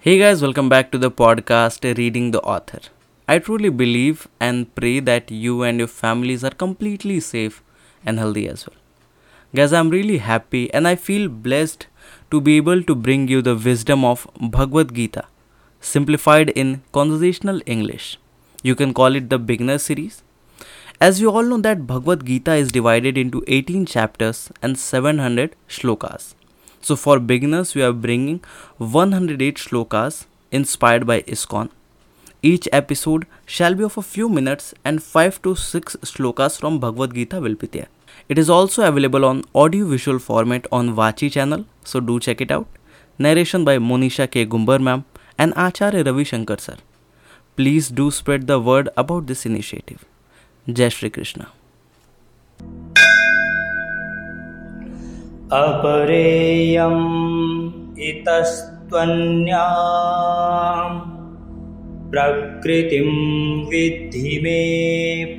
Hey guys, welcome back to the podcast Reading the Author. I truly believe and pray that you and your families are completely safe and healthy as well. Guys, I'm really happy and I feel blessed to be able to bring you the wisdom of Bhagavad Gita, simplified in conversational English. You can call it the beginner series. As you all know that Bhagavad Gita is divided into 18 chapters and 700 shlokas. So for beginners, we are bringing 108 shlokas inspired by ISKCON. Each episode shall be of a few minutes and 5 to 6 shlokas from Bhagavad Gita will be there. It is also available on audio visual format on Vachi channel, so do check it out. Narration by Monisha K. Gumbar ma'am and Acharya Ravi Shankar sir. Please do spread the word about this initiative. Jai Shri Krishna. अपरेयम् इतस्त्वन्यां प्रकृतिं विद्धि मे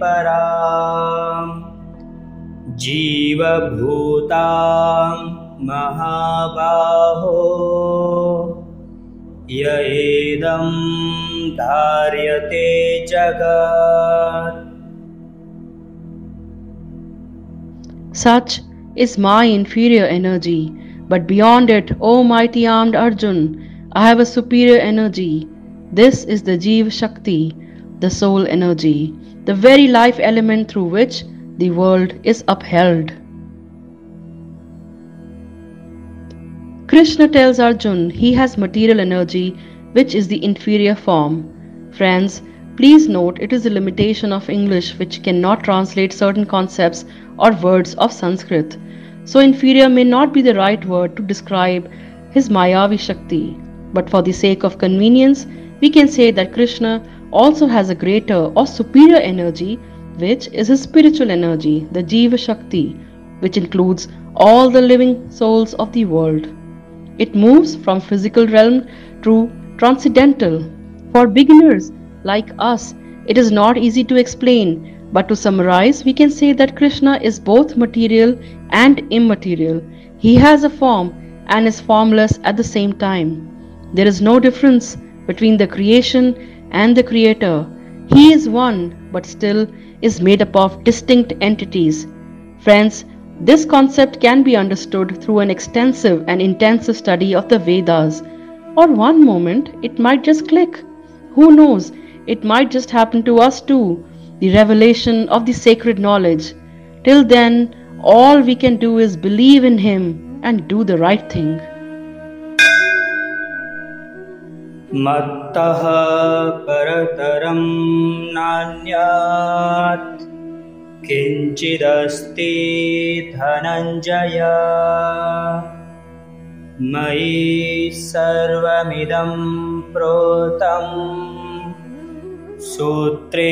पराम् जीवभूतां महाबाहो य एदं धार्यते जगत्। Such is my inferior energy, but beyond it, O mighty armed Arjun, I have a superior energy. This is the Jeev Shakti, the soul energy, the very life element through which the world is upheld. Krishna tells Arjun he has material energy, which is the inferior form. Friends, please note it is a limitation of English which cannot translate certain concepts or words of Sanskrit. So, inferior may not be the right word to describe his Mayavi Shakti. But for the sake of convenience, we can say that Krishna also has a greater or superior energy, which is his spiritual energy, the Jiva Shakti, which includes all the living souls of the world. It moves from physical realm to transcendental. For beginners like us, it is not easy to explain, but to summarize, we can say that Krishna is both material and immaterial. He has a form and is formless at the same time. There is no difference between the creation and the creator. He is one, but still is made up of distinct entities. Friends, this concept can be understood through an extensive and intensive study of the Vedas. Or one moment, it might just click. Who knows? It might just happen to us too the revelation of the sacred knowledge. Till then, all we can do is believe in Him and do the right thing. मत्तः परतरं नान्यात् किञ्चिदस्ति धनञ्जय मयि सर्वमिदं प्रोतम् सूत्रे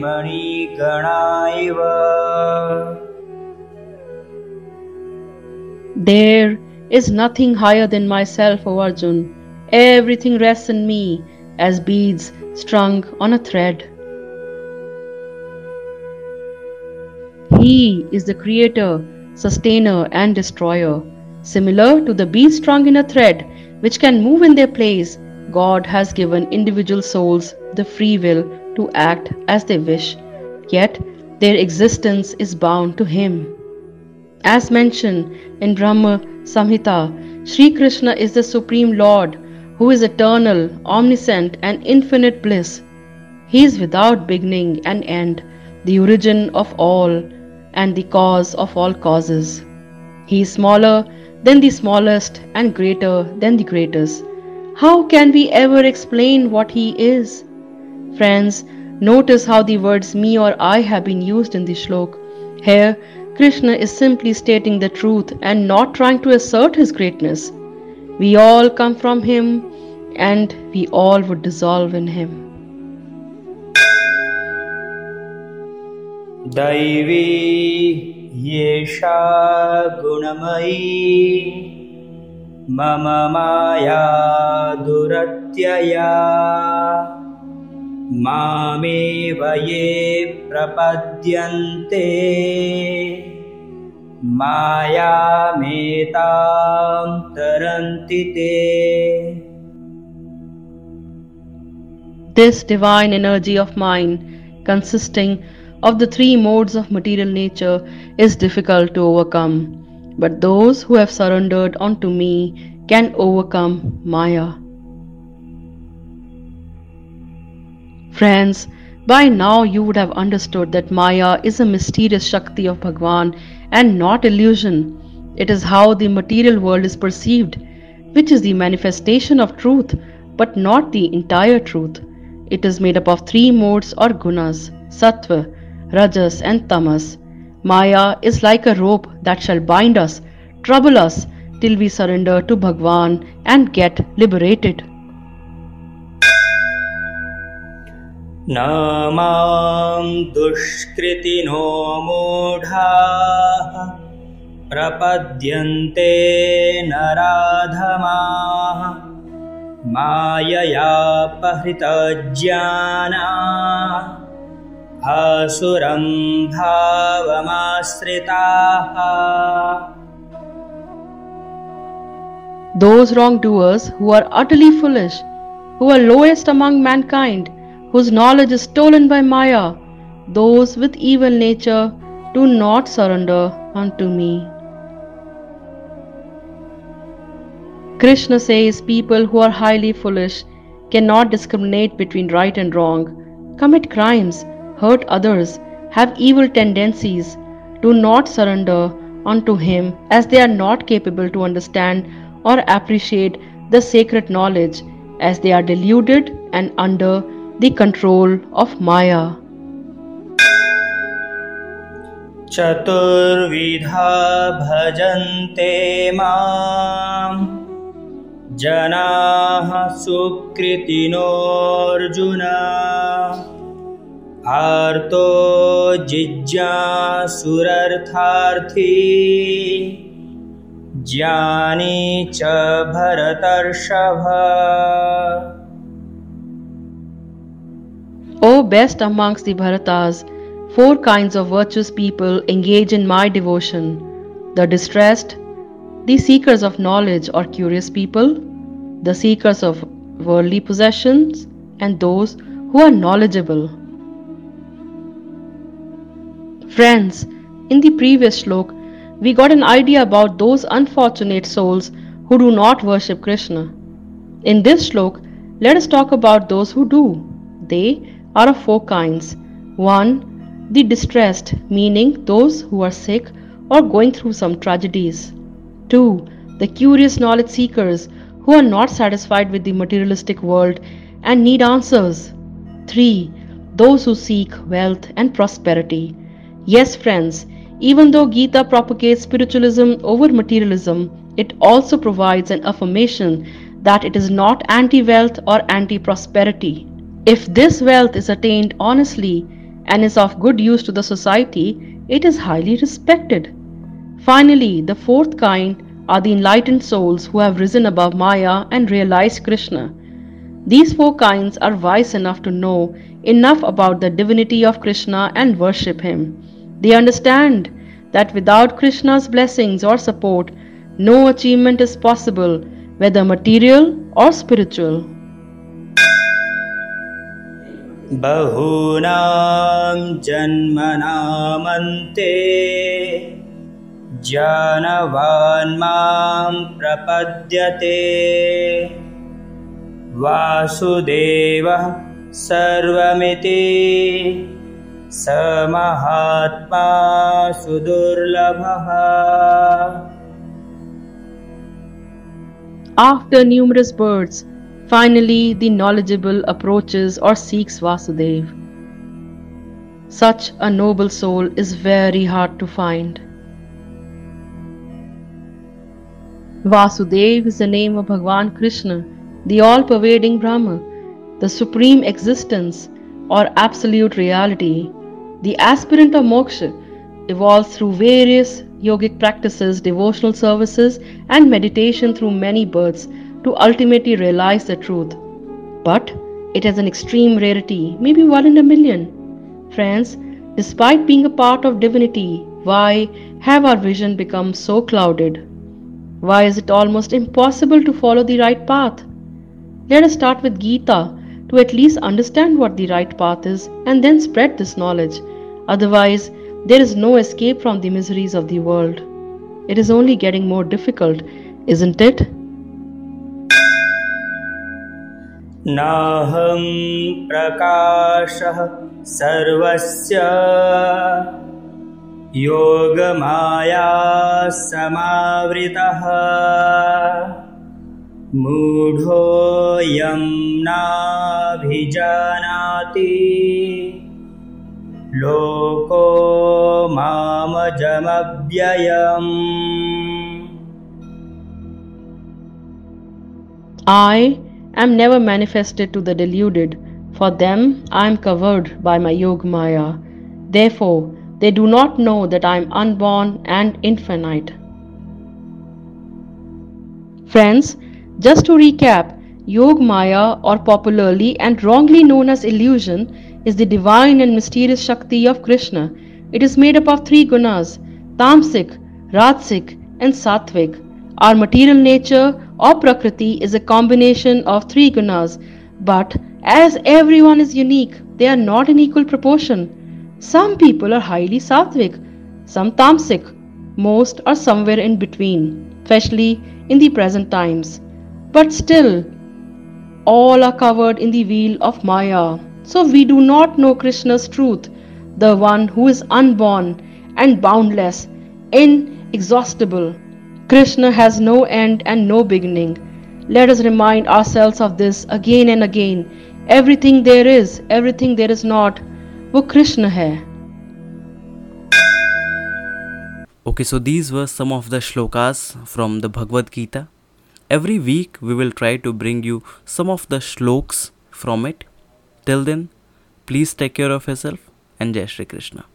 मणिगणा इव There is nothing higher than myself, O Arjun. Everything rests in me as beads strung on a thread. He is the creator, sustainer, and destroyer. Similar to the beads strung in a thread, which can move in their place, God has given individual souls the free will to act as they wish, yet their existence is bound to Him. As mentioned in Brahma Samhita, Sri Krishna is the Supreme Lord who is eternal, omniscient, and infinite bliss. He is without beginning and end, the origin of all and the cause of all causes. He is smaller than the smallest and greater than the greatest. How can we ever explain what He is? Friends, notice how the words me or I have been used in the shlok. Here, Krishna is simply stating the truth and not trying to assert his greatness. We all come from him and we all would dissolve in him. दैवी येषा गुणमयी मम माया दुरत्यया मामेव ये प्रपद्यन्ते मायामेतां तरन्ति ते This divine energy of mine, consisting of the three modes of material nature, is difficult to overcome. But those who have surrendered unto me can overcome Maya. Friends, by now you would have understood that Maya is a mysterious Shakti of Bhagwan and not illusion. It is how the material world is perceived, which is the manifestation of truth, but not the entire truth. It is made up of three modes or gunas sattva, rajas, and tamas. Maya is like a rope that shall bind us, trouble us, till we surrender to Bhagwan and get liberated. न मां दुष्कृतिनो मूढाः प्रपद्यन्ते नराधमाः माययापहृतज्ञाना असुरं भावमाश्रिताः Those wrongdoers who are utterly foolish, who are lowest among mankind, whose knowledge is stolen by Maya, those with evil nature, do not surrender unto me. Krishna says people who are highly foolish cannot discriminate between right and wrong, commit crimes, hurt others, have evil tendencies, do not surrender unto him as they are not capable to understand or appreciate the sacred knowledge as they are deluded and under the control of Maya. चतुर्विधा भजन्ते माम् जनाः सुकृतिनोऽर्जुन आर्तो जिज्ञासुरर्थार्थी ज्ञानी च भरतर्षभ O best amongst the Bharatas, four kinds of virtuous people engage in my devotion the distressed, the seekers of knowledge or curious people, the seekers of worldly possessions, and those who are knowledgeable. Friends, in the previous shlok, we got an idea about those unfortunate souls who do not worship Krishna. In this shlok, let us talk about those who do. They are of four kinds. 1. The distressed, meaning those who are sick or going through some tragedies. 2. The curious knowledge seekers who are not satisfied with the materialistic world and need answers. 3. Those who seek wealth and prosperity. Yes, friends, even though Gita propagates spiritualism over materialism, it also provides an affirmation that it is not anti wealth or anti prosperity. If this wealth is attained honestly and is of good use to the society, it is highly respected. Finally, the fourth kind are the enlightened souls who have risen above Maya and realized Krishna. These four kinds are wise enough to know enough about the divinity of Krishna and worship him. They understand that without Krishna's blessings or support, no achievement is possible, whether material or spiritual. बहूनां जन्मनामन्ते जानवान् मां प्रपद्यते वासुदेवः सर्वमिति स महात्मा सुदुर्लभः After numerous births, finally the knowledgeable approaches or seeks Vasudev. Such a noble soul is very hard to find. Vasudev is the name of Bhagwan Krishna, the all pervading Brahma, the supreme existence or absolute reality. the aspirant of moksha evolves through various yogic practices, devotional services, and meditation through many births to ultimately realize the truth. But it has an extreme rarity, maybe one in a million. Friends, despite being a part of divinity, why have our vision become so clouded? Why is it almost impossible to follow the right path? Let us start with Gita, to at least understand what the right path is and then spread this knowledge. Otherwise, there is no escape from the miseries of the world. It is only getting more difficult, isn't it? नाहं प्रकाशः सर्वस्य योगमाया समावृतः मूढोऽयं नाभिजानाति लोको मामजमव्ययम् I am never manifested to the deluded. For them, I am covered by my Yog Maya. Therefore, they do not know that I am unborn and infinite. Friends, just to recap, Yog Maya, or popularly and wrongly known as illusion, is the divine and mysterious Shakti of Krishna. It is made up of three gunas Tamsik, Rajsik, and Satvik. Our material nature or Prakriti is a combination of three gunas, but as everyone is unique, they are not in equal proportion. Some people are highly sattvic, some tamasic, most are somewhere in between, especially in the present times. But still, all are covered in the wheel of Maya. So we do not know Krishna's truth, the one who is unborn and boundless, inexhaustible. Krishna has no end and no beginning. Let us remind ourselves of this again and again. Everything there is, everything there is not, वो कृष्ण है Okay, so these were some of the shlokas from the Bhagavad Gita. Every week we will try to bring you some of the shloks from it. Till then, please take care of yourself and Jai Shri Krishna.